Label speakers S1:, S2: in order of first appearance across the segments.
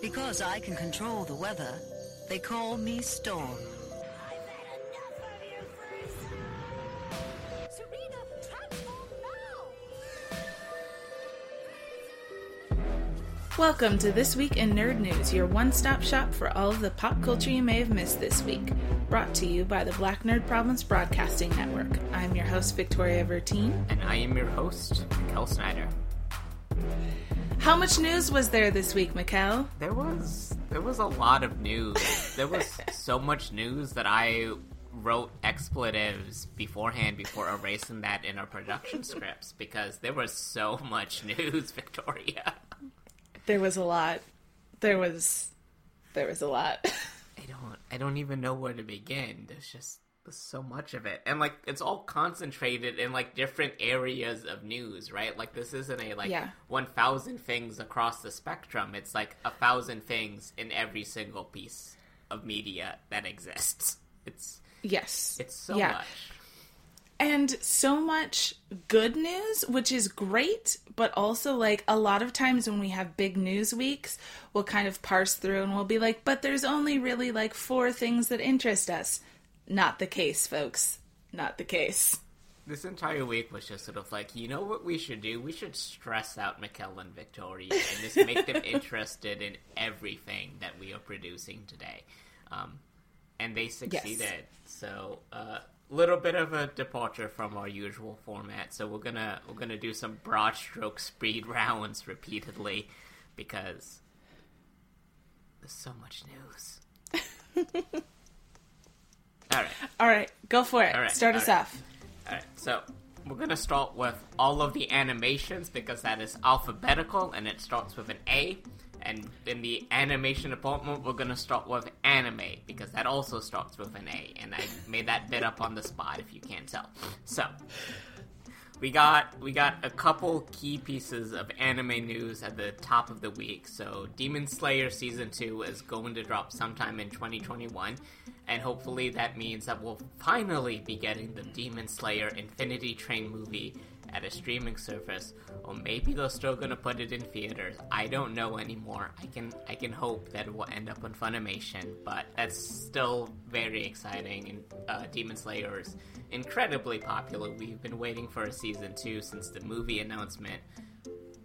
S1: Because I can control the weather, they call me Storm.
S2: I've had enough of you, Frieza! Serena, transform now!
S3: Welcome to This Week in Nerd News, your one stop shop for all of the pop culture you may have missed this week. Brought to you by the Black Nerd Problems Broadcasting Network. I'm your host, Victoria Vertine.
S4: And I am your host, Kel Snyder.
S3: How much news was there this week, Mikkel?
S4: There was there was a lot of news. there was so much news that I wrote expletives beforehand before erasing that in our production scripts because there was so much news, Victoria.
S3: There was a lot. There was. There was a lot.
S4: I don't I don't even know where to begin. There's just so much of it. And like it's all concentrated in like different areas of news, right? Like this isn't a like
S3: Yeah.
S4: 1000 things across the spectrum. It's like a thousand things in every single piece of media that exists. It's
S3: yes.
S4: it's so
S3: Yeah.
S4: much.
S3: and so much good news, which is great, but also like a lot of times when we have big news weeks, we'll kind of parse through and we'll be like, but there's only really like four things that interest us. Not the case, folks. Not the case.
S4: This entire week was just sort of like, you know what we should do? We should stress out Mikkel and Victoria and just make them interested in everything that we are producing today. Um, and they succeeded. So, a uh, little bit of a departure from our usual format. So we're gonna we're gonna do some broad stroke speed rounds repeatedly because there's so much news. All right.
S3: All right, go for it.
S4: All right,
S3: Start
S4: all
S3: us
S4: right.
S3: off.
S4: Alright, so we're gonna start with all of the animations because that is alphabetical and it starts with an A. And in the animation department, we're gonna start with anime because that also starts with an A. And I made that bit up on the spot if you can't tell. So we got we got a couple key pieces of anime news at the top of the week. So Demon Slayer season 2 is going to drop sometime in 2021 and hopefully that means that we'll finally be getting the Demon Slayer Infinity Train movie at a streaming service or maybe they're still to put it in theaters. I don't know anymore. I can I can hope that it will end up on Funimation, but that's still very exciting and uh, Demon Slayer is incredibly popular. We've been waiting for a season 2 since the movie announcement.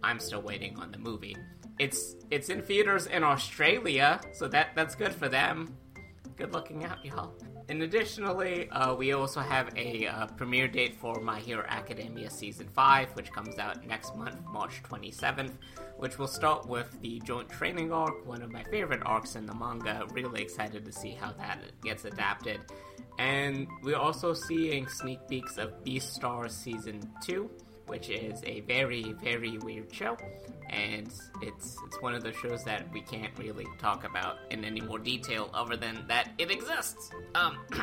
S4: I'm still waiting on the movie. It's it's in theaters in Australia, so that that's good for them. Good looking out, y'all. And additionally, uh, we also have a uh, premiere date for My Hero Academia Season 5, which comes out next month, March 27th, which will start with the joint training arc, one of my favorite arcs in the manga. Really excited to see how that gets adapted. And we're also seeing sneak peeks of Beastars Season 2, which is a very, very weird show. And it's it's one of those shows that we can't really talk about in any more detail other than that it exists. Um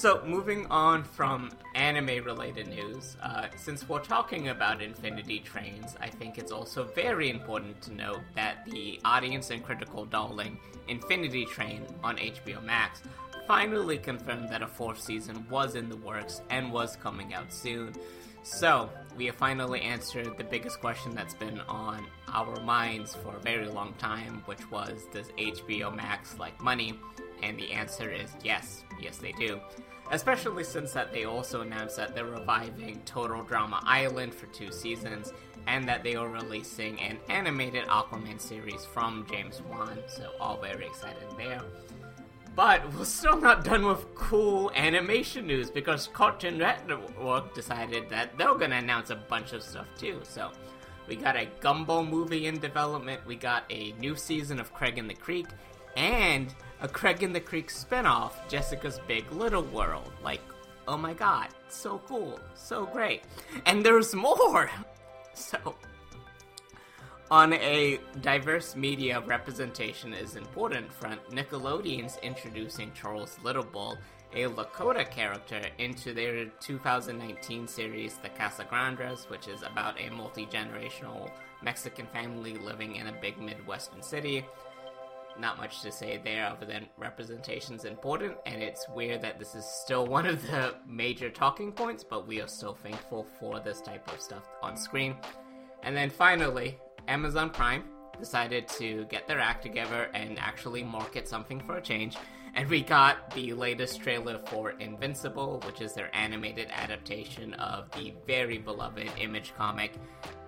S4: So, moving on from anime related news, uh, since we're talking about Infinity Trains, I think it's also very important to note that the audience and critical darling Infinity Train on HBO Max finally confirmed that a fourth season was in the works and was coming out soon. So, we have finally answered the biggest question that's been on our minds for a very long time, which was Does HBO Max like money? And the answer is yes, yes, they do. Especially since that they also announced that they're reviving Total Drama Island for two seasons, and that they are releasing an animated Aquaman series from James Wan, so all very excited there. But we're still not done with cool animation news because Cartoon Network decided that they're gonna announce a bunch of stuff too. So we got a Gumball movie in development, we got a new season of Craig of the Creek, and a Craig of the Creek spinoff, Jessica's Big Little World. Like, oh my god, so cool, so great. And there's more! So, on a diverse media representation is important front, Nickelodeon's introducing Charles Littlebull, a Lakota character, into their 2019 series The Casa Casagrandes, which is about a multi generational Mexican family living in a big Midwestern city. Not much to say there other than representation's important, and it's weird that this is still one of the major talking points, but we are still thankful for this type of stuff on screen. And then finally, Amazon Prime decided to get their act together and actually market something for a change. And we got the latest trailer for Invincible, which is their animated adaptation of the very beloved Image comic.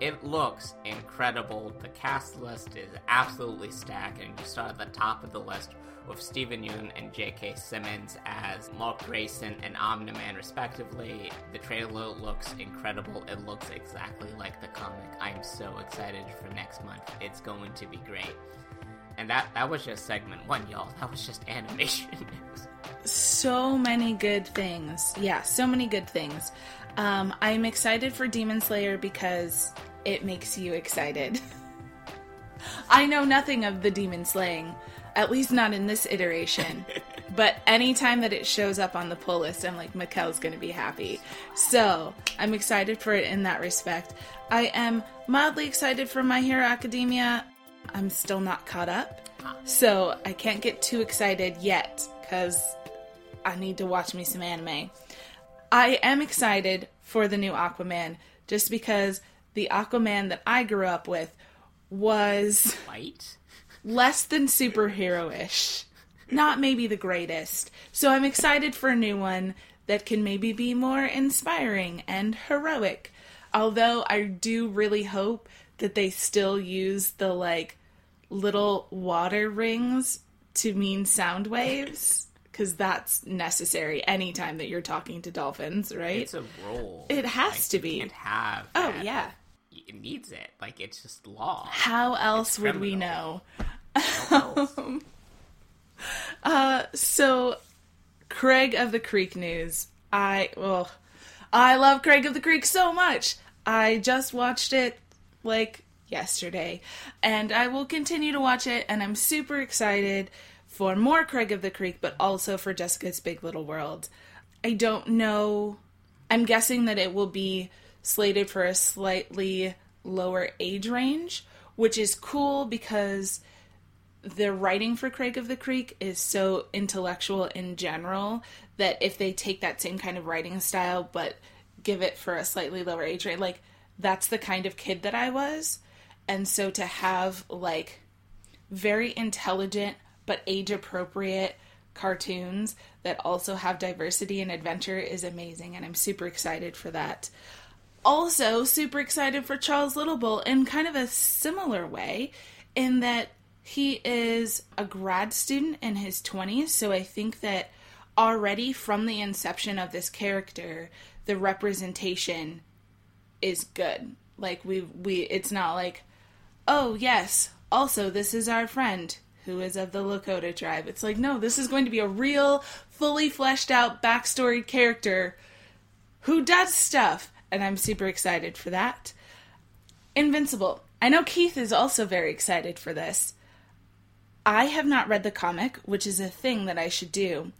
S4: It looks incredible. The cast list is absolutely stacked, and you start at the top of the list with Steven Yeun and J.K. Simmons as Mark Grayson and Omni-Man, respectively. The trailer looks incredible. It looks exactly like the comic. I'm so excited for next month. It's going to be great. And that that was just segment one, y'all. That was just animation news.
S3: so many good things. Yeah, so many good things. Um, I'm excited for Demon Slayer because it makes you excited. I know nothing of the demon slaying, at least not in this iteration. but anytime that it shows up on the pull list, I'm like, Mikkel's gonna be happy. So I'm excited for it in that respect. I am mildly excited for My Hero Academia. I'm still not caught up. So I can't get too excited yet because I need to watch me some anime. I am excited for the new Aquaman just because the Aquaman that I grew up with was
S4: White?
S3: Less than superhero ish. Not maybe the greatest. So I'm excited for a new one that can maybe be more inspiring and heroic. Although I do really hope that they still use the like little water rings to mean sound waves because that's necessary anytime that you're talking to dolphins, right?
S4: It's a role.
S3: It has
S4: Like,
S3: to
S4: you
S3: be.
S4: can't have.
S3: Oh,
S4: that.
S3: yeah.
S4: It needs it. Like it's just law.
S3: How else would we know?
S4: What else?
S3: Um, uh, so, Craig of the Creek news. I well, I love Craig of the Creek so much. I just watched it like yesterday, and I will continue to watch it. And I'm super excited for more Craig of the Creek, but also for Jessica's Big Little World. I don't know. I'm guessing that it will be slated for a slightly lower age range, which is cool because the writing for Craig of the Creek is so intellectual in general that if they take that same kind of writing style but give it for a slightly lower age rate, like that's the kind of kid that I was. And so to have like very intelligent but age appropriate cartoons that also have diversity and adventure is amazing and I'm super excited for that. Also, super excited for Charles Littlebull in kind of a similar way in that he is a grad student in his 20s, so I think that already from the inception of this character, the representation is good. Like we we it's not like, "Oh, yes, also this is our friend who is of the Lakota tribe." It's like, "No, this is going to be a real fully fleshed out backstory character who does stuff." And I'm super excited for that. Invincible. I know Keith is also very excited for this. I have not read the comic, which is a thing that I should do.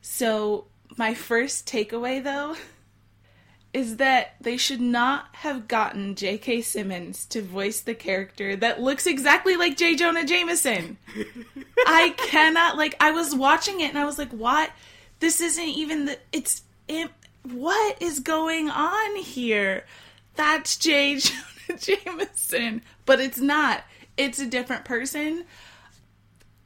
S3: So, my first takeaway though is that they should not have gotten J.K. Simmons to voice the character that looks exactly like J. Jonah Jameson. I cannot like I was watching it and I was like, "What? This isn't even the it's it, what is going on here? That's J. Jonah Jameson, but it's not. It's a different person."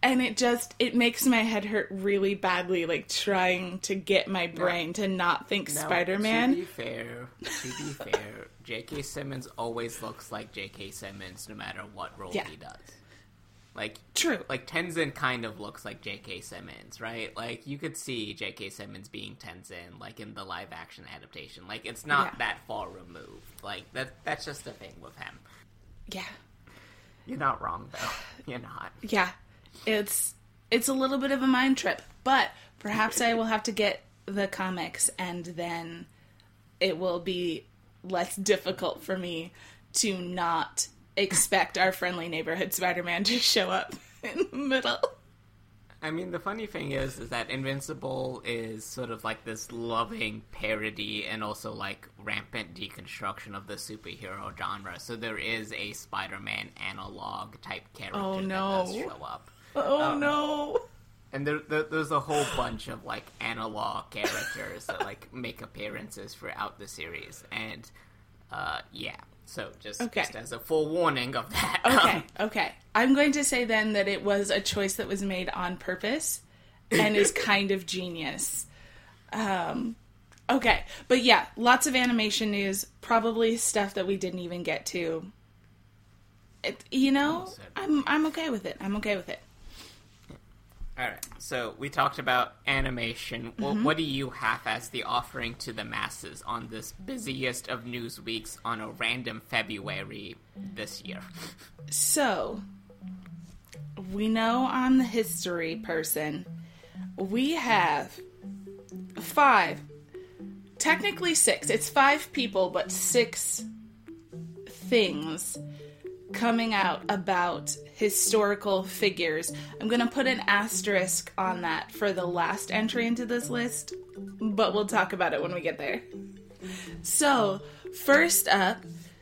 S3: And it just it makes my head hurt really badly like trying to get my brain to not think
S4: Now,
S3: spider-man
S4: To be fair, to be fair, J.K. Simmons always looks like J.K. Simmons no matter what role
S3: Yeah.
S4: he does. Like
S3: True.
S4: Like Tenzin kind of looks like J.K. Simmons, right? Like you could see J.K. Simmons being Tenzin, like in the live action adaptation. Like it's not
S3: Yeah.
S4: that far removed. Like that that's just the thing with him.
S3: yeah
S4: You're not wrong though. You're not.
S3: yeah it's it's a little bit of a mind trip but perhaps i will have to get the comics and then it will be less difficult for me to not expect our friendly neighborhood spider-man to show up in the middle.
S4: I mean, the funny thing is, is that Invincible is sort of like this loving parody and also like rampant deconstruction of the superhero genre. So there is a Spider-Man analog type character
S3: Oh,
S4: that does show up,
S3: oh no
S4: and there, there, there's a whole bunch of like analog characters that like make appearances throughout the series. And uh, yeah, So just,
S3: Okay.
S4: just as a full warning of that.
S3: Okay, okay. I'm going to say then that it was a choice that was made on purpose and is kind of genius. Um, okay, but yeah, lots of animation news, probably stuff that we didn't even get to. It, you know, I'm I'm okay with it. I'm okay with it.
S4: All right. So we talked about animation. What,
S3: Mm-hmm.
S4: what do you have as the offering to the masses on this busiest of news weeks on a random February this year?
S3: So, we know I'm the history person. We have five, technically six. It's five people, but six things coming out about historical figures. I'm going to put an asterisk on that for the last entry into this list, but we'll talk about it when we get there. So, first up,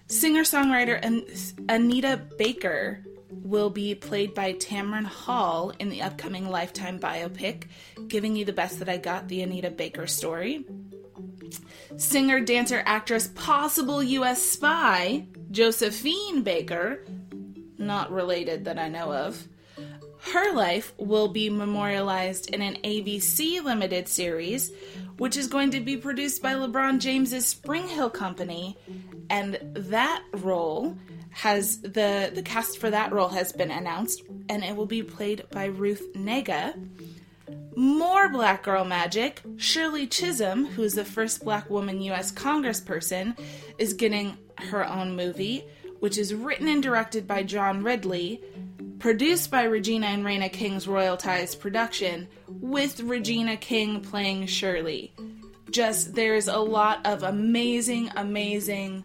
S3: singer songwriter An- Anita Baker will be played by Tamron Hall in the upcoming Lifetime biopic, Giving You the Best That I Got, the Anita Baker story. Singer, dancer, actress, possible U.S. spy, Josephine Baker, not related that I know of. Her life will be memorialized in an ABC limited series, which is going to be produced by LeBron James's Spring Hill Company, and that role has the the cast for that role has been announced, and it will be played by Ruth Negga. More Black Girl Magic. Shirley Chisholm, who's the first black woman U.S. congressperson, is getting her own movie, which is written and directed by John Ridley, produced by Regina and Reina King's Royal Ties production, with Regina King playing Shirley. Just, there's a lot of amazing, amazing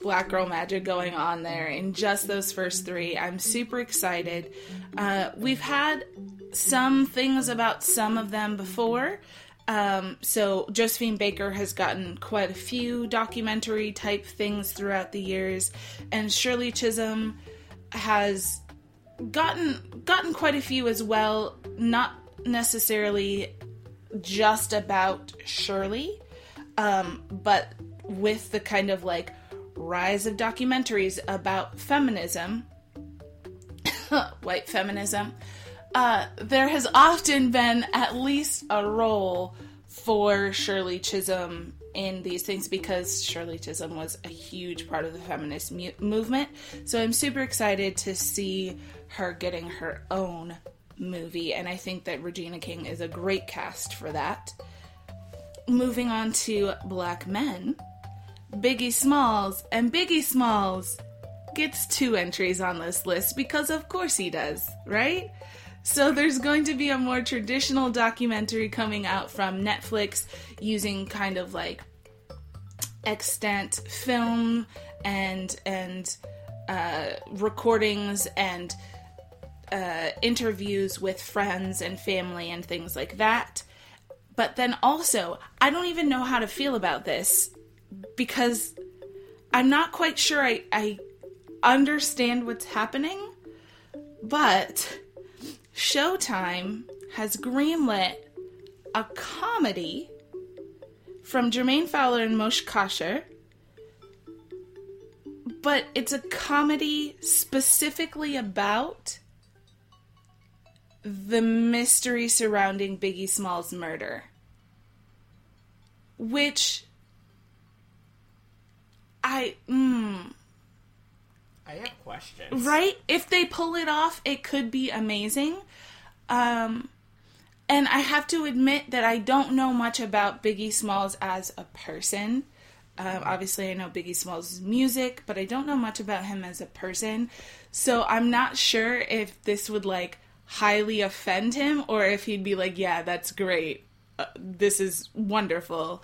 S3: Black Girl Magic going on there in just those first three. I'm super excited. Uh, we've had some things about some of them before. Um, so Josephine Baker has gotten quite a few documentary type things throughout the years, and Shirley Chisholm has gotten gotten quite a few as well. Not necessarily just about Shirley, um, but with the kind of like rise of documentaries about feminism, white feminism, uh, there has often been at least a role for Shirley Chisholm in these things because Shirley Chisholm was a huge part of the feminist mu- movement. So I'm super excited to see her getting her own movie, and I think that Regina King is a great cast for that. Moving on to Black Men, Biggie Smalls, and Biggie Smalls gets two entries on this list because of course he does, right? So there's going to be a more traditional documentary coming out from Netflix using kind of like extant film and and uh, recordings and uh, interviews with friends and family and things like that. But then also, I don't even know how to feel about this because I'm not quite sure I, I understand what's happening, but Showtime has greenlit a comedy from Jermaine Fowler and Moshe Kasher, but it's a comedy specifically about the mystery surrounding Biggie Smalls' murder. Which I mm,
S4: I have questions.
S3: right if they pull it off it could be amazing um and i have to admit that i don't know much about biggie smalls as a person. Um, obviously i know biggie smalls' music but i don't know much about him as a person. So i'm not sure if this would like highly offend him or if he'd be like yeah that's great. Uh, this is wonderful.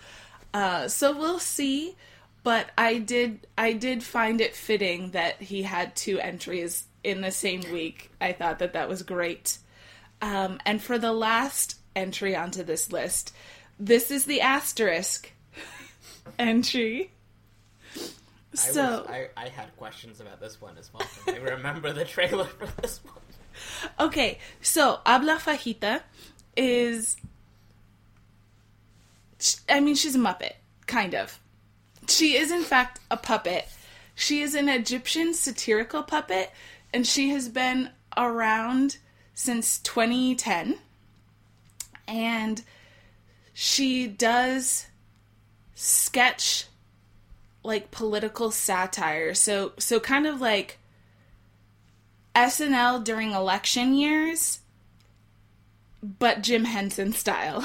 S3: Uh, so we'll see. But I did I did find it fitting that he had two entries in the same week. I thought that that was great. Um, and for the last entry onto this list, this is the asterisk entry.
S4: I,
S3: So
S4: was, I, I had questions about this one as well. I remember the trailer for this one.
S3: Okay, so Abla Fahita is. I mean, she's a Muppet, kind of. She is, in fact, a puppet. She is an Egyptian satirical puppet, and she has been around since 2010. And she does sketch like political satire. So so kind of like SNL during election years, but Jim Henson style.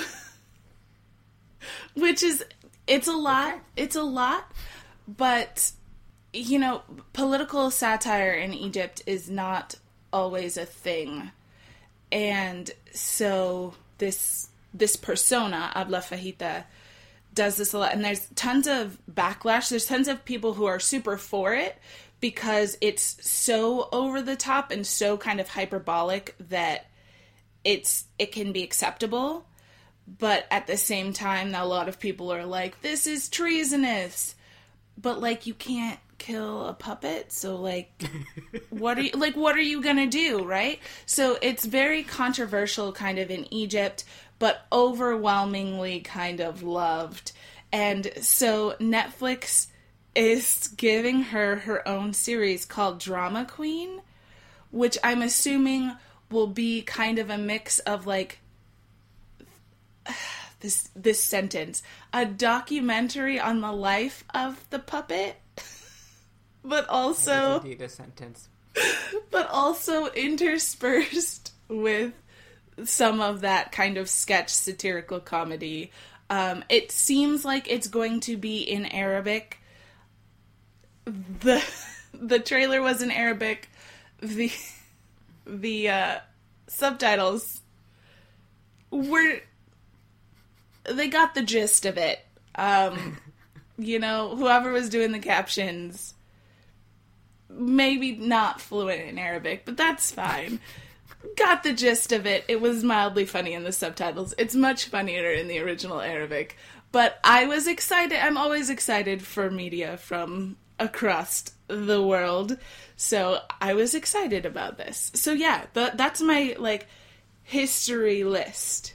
S3: Which is it's a lot. It's a lot, but you know, political satire in Egypt is not always a thing. And so this this persona, Abla Fahita, does this a lot. And there's tons of backlash. There's tons of people who are super for it because it's so over the top and so kind of hyperbolic that it's it can be acceptable. But at the same time a lot of people are like this is treasonous. But like you can't kill a puppet so like what are you like what are you gonna do right? So it's very controversial kind of in egypt but overwhelmingly kind of loved. And so netflix is giving her her own series called drama queen which i'm assuming will be kind of a mix of like this this sentence. A documentary on the life of the puppet but also
S4: Indeed, a sentence.
S3: but also interspersed with some of that kind of sketch satirical comedy um, it seems like it's going to be in arabic the the trailer was in arabic the the uh, subtitles were they got the gist of it. Um, you know, whoever was doing the captions, maybe not fluent in Arabic, but that's fine. Got the gist of it. It was mildly funny in the subtitles. It's much funnier in the original Arabic. But I was excited. I'm always excited for media from across the world. So I was excited about this. So yeah, th- that's my like history list.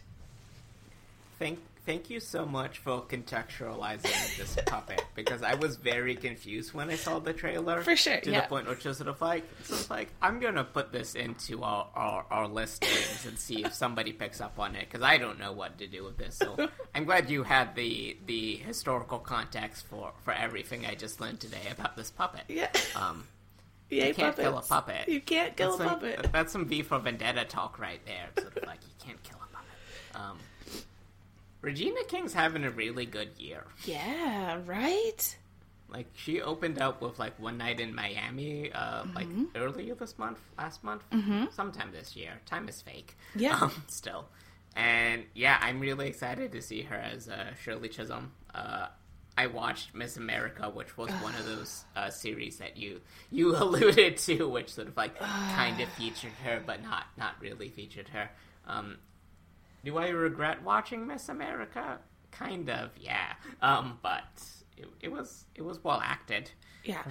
S4: Thank thank you so much for contextualizing this puppet because I was very confused when I saw the trailer.
S3: For sure,
S4: To
S3: yeah.
S4: the point which was sort of like sort of like I'm gonna put this into our our, our listings and see if somebody picks up on it because I don't know what to do with this. So I'm glad you had the the historical context for for everything I just learned today about this puppet.
S3: Yeah.
S4: Um,
S3: Yay,
S4: you can't kill a puppet.
S3: You can't kill
S4: that's
S3: a
S4: some,
S3: puppet.
S4: That's some V for Vendetta talk right there. Sort of like you can't kill a puppet. Um, Regina King's having a really good year.
S3: Yeah, right?
S4: Like she opened up with like one night in Miami, uh, like
S3: Mm-hmm.
S4: earlier this month, last month, sometime this year. Time is fake.
S3: Yeah.
S4: Um, still, and yeah, I'm really excited to see her as uh, Shirley Chisholm. Uh, I watched Miss America, which was one of those uh, series that you you alluded to, which sort of like kind of featured her, but not not really featured her. Um, do I regret watching Miss America? Kind of, yeah. Um, but it, it was it was well acted.
S3: Yeah.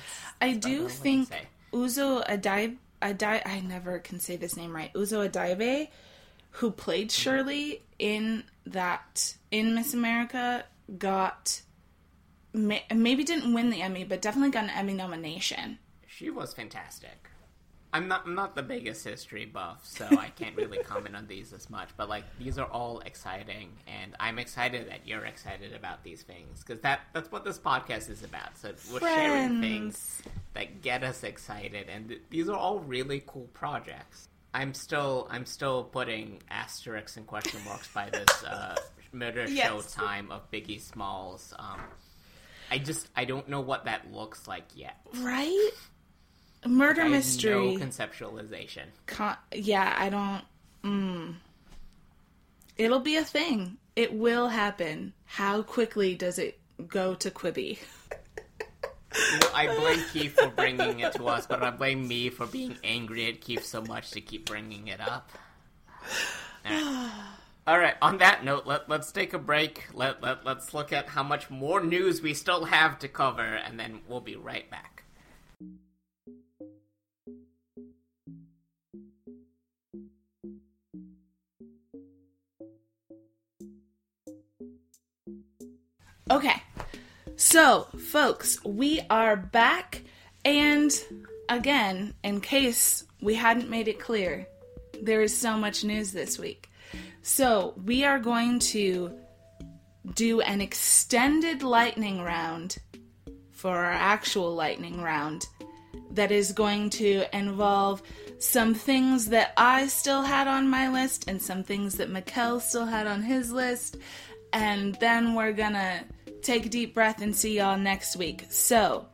S3: I
S4: all I
S3: do think. Uzo Adai Adai I never can say this name right. Uzo Adaibe, who played Shirley in that in Miss America, got maybe didn't win the Emmy, but definitely got an Emmy nomination.
S4: She was fantastic. I'm not I'm not the biggest history buff, so I can't really comment on these as much. But like these are all exciting, and I'm excited that you're excited about these things because that that's what this podcast is about. So we're sharing things that get us excited, and th- these are all really cool projects. I'm still I'm still putting asterisks and question marks by this uh, murder
S3: Yes.
S4: show time of Biggie Smalls. Um, I just I don't know what that looks like yet.
S3: Right? Murder mystery.
S4: no conceptualization.
S3: Con- yeah, I don't. Mm. It'll be a thing. It will happen. How quickly does it go to Quibi?
S4: Know, I blame Keith for bringing it to us, but I blame me for being angry at Keith so much to keep bringing it up. Alright. All right. On that note, let let's take a break. Let let let's look at how much more news we still have to cover, and then we'll be right back.
S3: Okay. So, folks, we are back And again, in case we hadn't made it clear, there is so much news this week. So we are going to do an extended lightning round for our actual lightning round that is going to involve some things that I still had on my list and some things that Mikkel still had on his list. And then we're gonna take a deep breath and see y'all next week. So,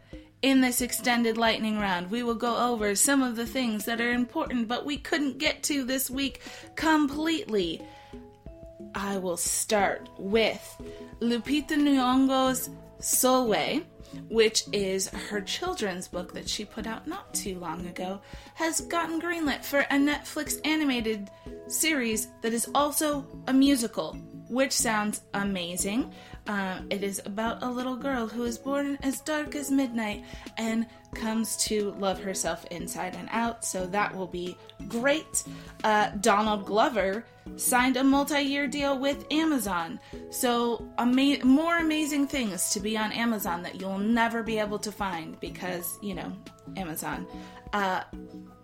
S3: in this extended lightning round, we will go over some of the things that are important but we couldn't get to this week completely. I will start with Lupita Nyong'o's Sulwe, which is her children's book that she put out not too long ago, has gotten greenlit for a Netflix animated series that is also a musical, which sounds amazing. Uh, it is about a little girl who is born as dark as midnight and comes to love herself inside and out, so that will be great. Uh, Donald Glover signed a multi year deal with Amazon, so ama- more amazing things to be on Amazon that you'll never be able to find because, you know, Amazon. Uh,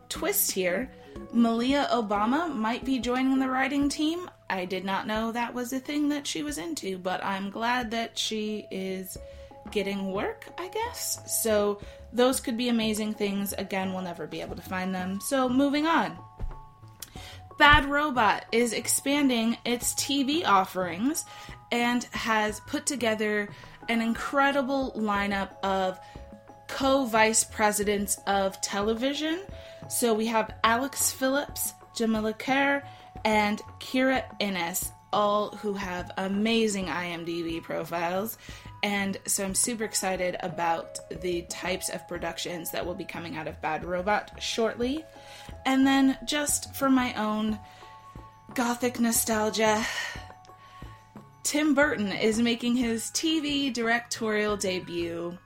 S3: twist here Malia Obama might be joining the writing team. I did not know that was a thing that she was into, but I'm glad that she is getting work, I guess. So those could be amazing things. Again, we'll never be able to find them. So moving on. Bad Robot is expanding its TV offerings and has put together an incredible lineup of co vice presidents of television. So we have Alex Phillips, Jamila Kerr, and Kira Innes, all who have amazing IMDb profiles. And so I'm super excited about the types of productions that will be coming out of Bad Robot shortly. And then just for my own gothic nostalgia, Tim Burton is making his TV directorial debut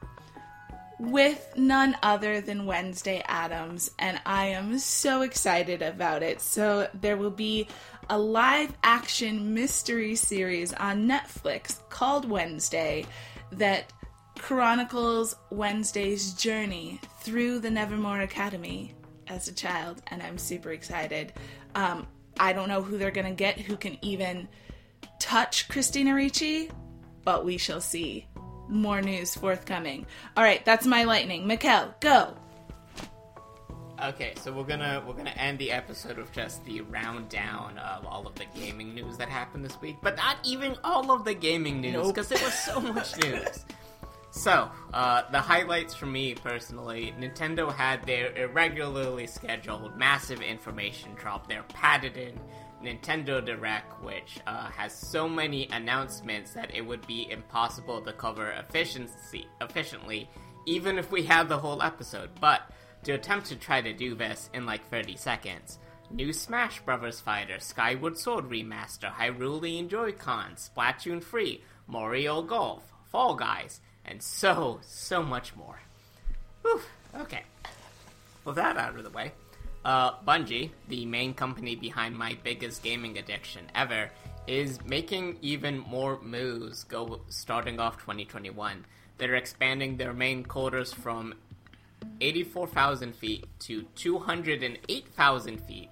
S3: with none other than Wednesday Addams, and I am so excited about it. So, there will be a live action mystery series on Netflix called Wednesday that chronicles Wednesday's journey through the Nevermore Academy as a child, and I'm super excited. Um, I don't know who they're gonna get who can even touch Christina Ricci, but we shall see. More news forthcoming. All right, that's my lightning. Mikkel, go.
S4: Okay, so we're gonna we're gonna end the episode with just the round down of all of the gaming news that happened this week, but not even all of the gaming news because there was so much news. So, uh, the highlights for me personally, Nintendo had their irregularly scheduled massive information drop, their patented Nintendo Direct, which uh, has so many announcements that it would be impossible to cover efficiency efficiently, even if we had the whole episode. But to attempt to try to do this in like 30 seconds. New Smash Bros. Fighter, Skyward Sword Remaster, Hyrulean Joy-Con, Splatoon 3, Mario Golf, Fall Guys, and so, so much more. Whew, okay. With that out of the way, uh, Bungie, the main company behind my biggest gaming addiction ever, is making even more moves go starting off 2021. They're expanding their main quarters from 84,000 feet to 208,000 feet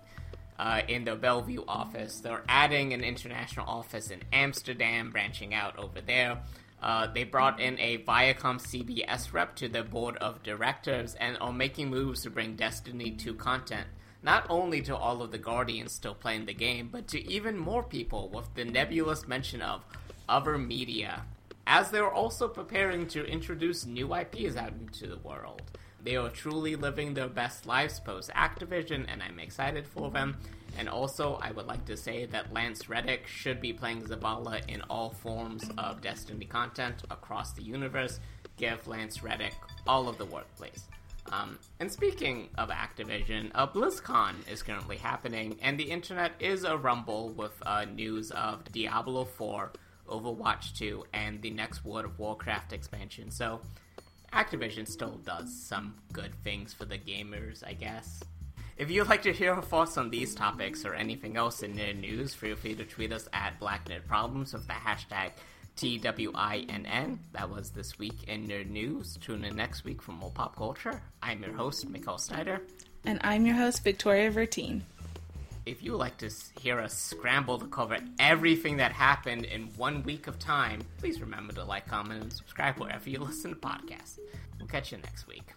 S4: uh, in the Bellevue office. They're adding an international office in Amsterdam, branching out over there. Uh, they brought in a Viacom CBS rep to the board of directors and are making moves to bring Destiny 2 content, not only to all of the Guardians still playing the game, but to even more people with the nebulous mention of other media, as they're also preparing to introduce new IPs out into the world. They are truly living their best lives post Activision, and I'm excited for them. And also, I would like to say that Lance Reddick should be playing Zavala in all forms of Destiny content across the universe. Give Lance Reddick all of the workplace. Um, and speaking of Activision, uh, BlizzCon is currently happening, and the internet is a rumble with uh, news of Diablo 4, Overwatch 2, and the next World of Warcraft expansion. So, Activision still does some good things for the gamers, I guess. If you'd like to hear our thoughts on these topics or anything else in the news, feel free to tweet us at Black Nerd Problems with the hashtag T W I N N. That was this week in your news. Tune in next week for more pop culture. I'm your host, Mikkel Snyder.
S3: And I'm your host, Victoria Vertine.
S4: If you would like to hear us scramble to cover everything that happened in one week of time, please remember to like, comment, and subscribe wherever you listen to podcasts. We'll catch you next week.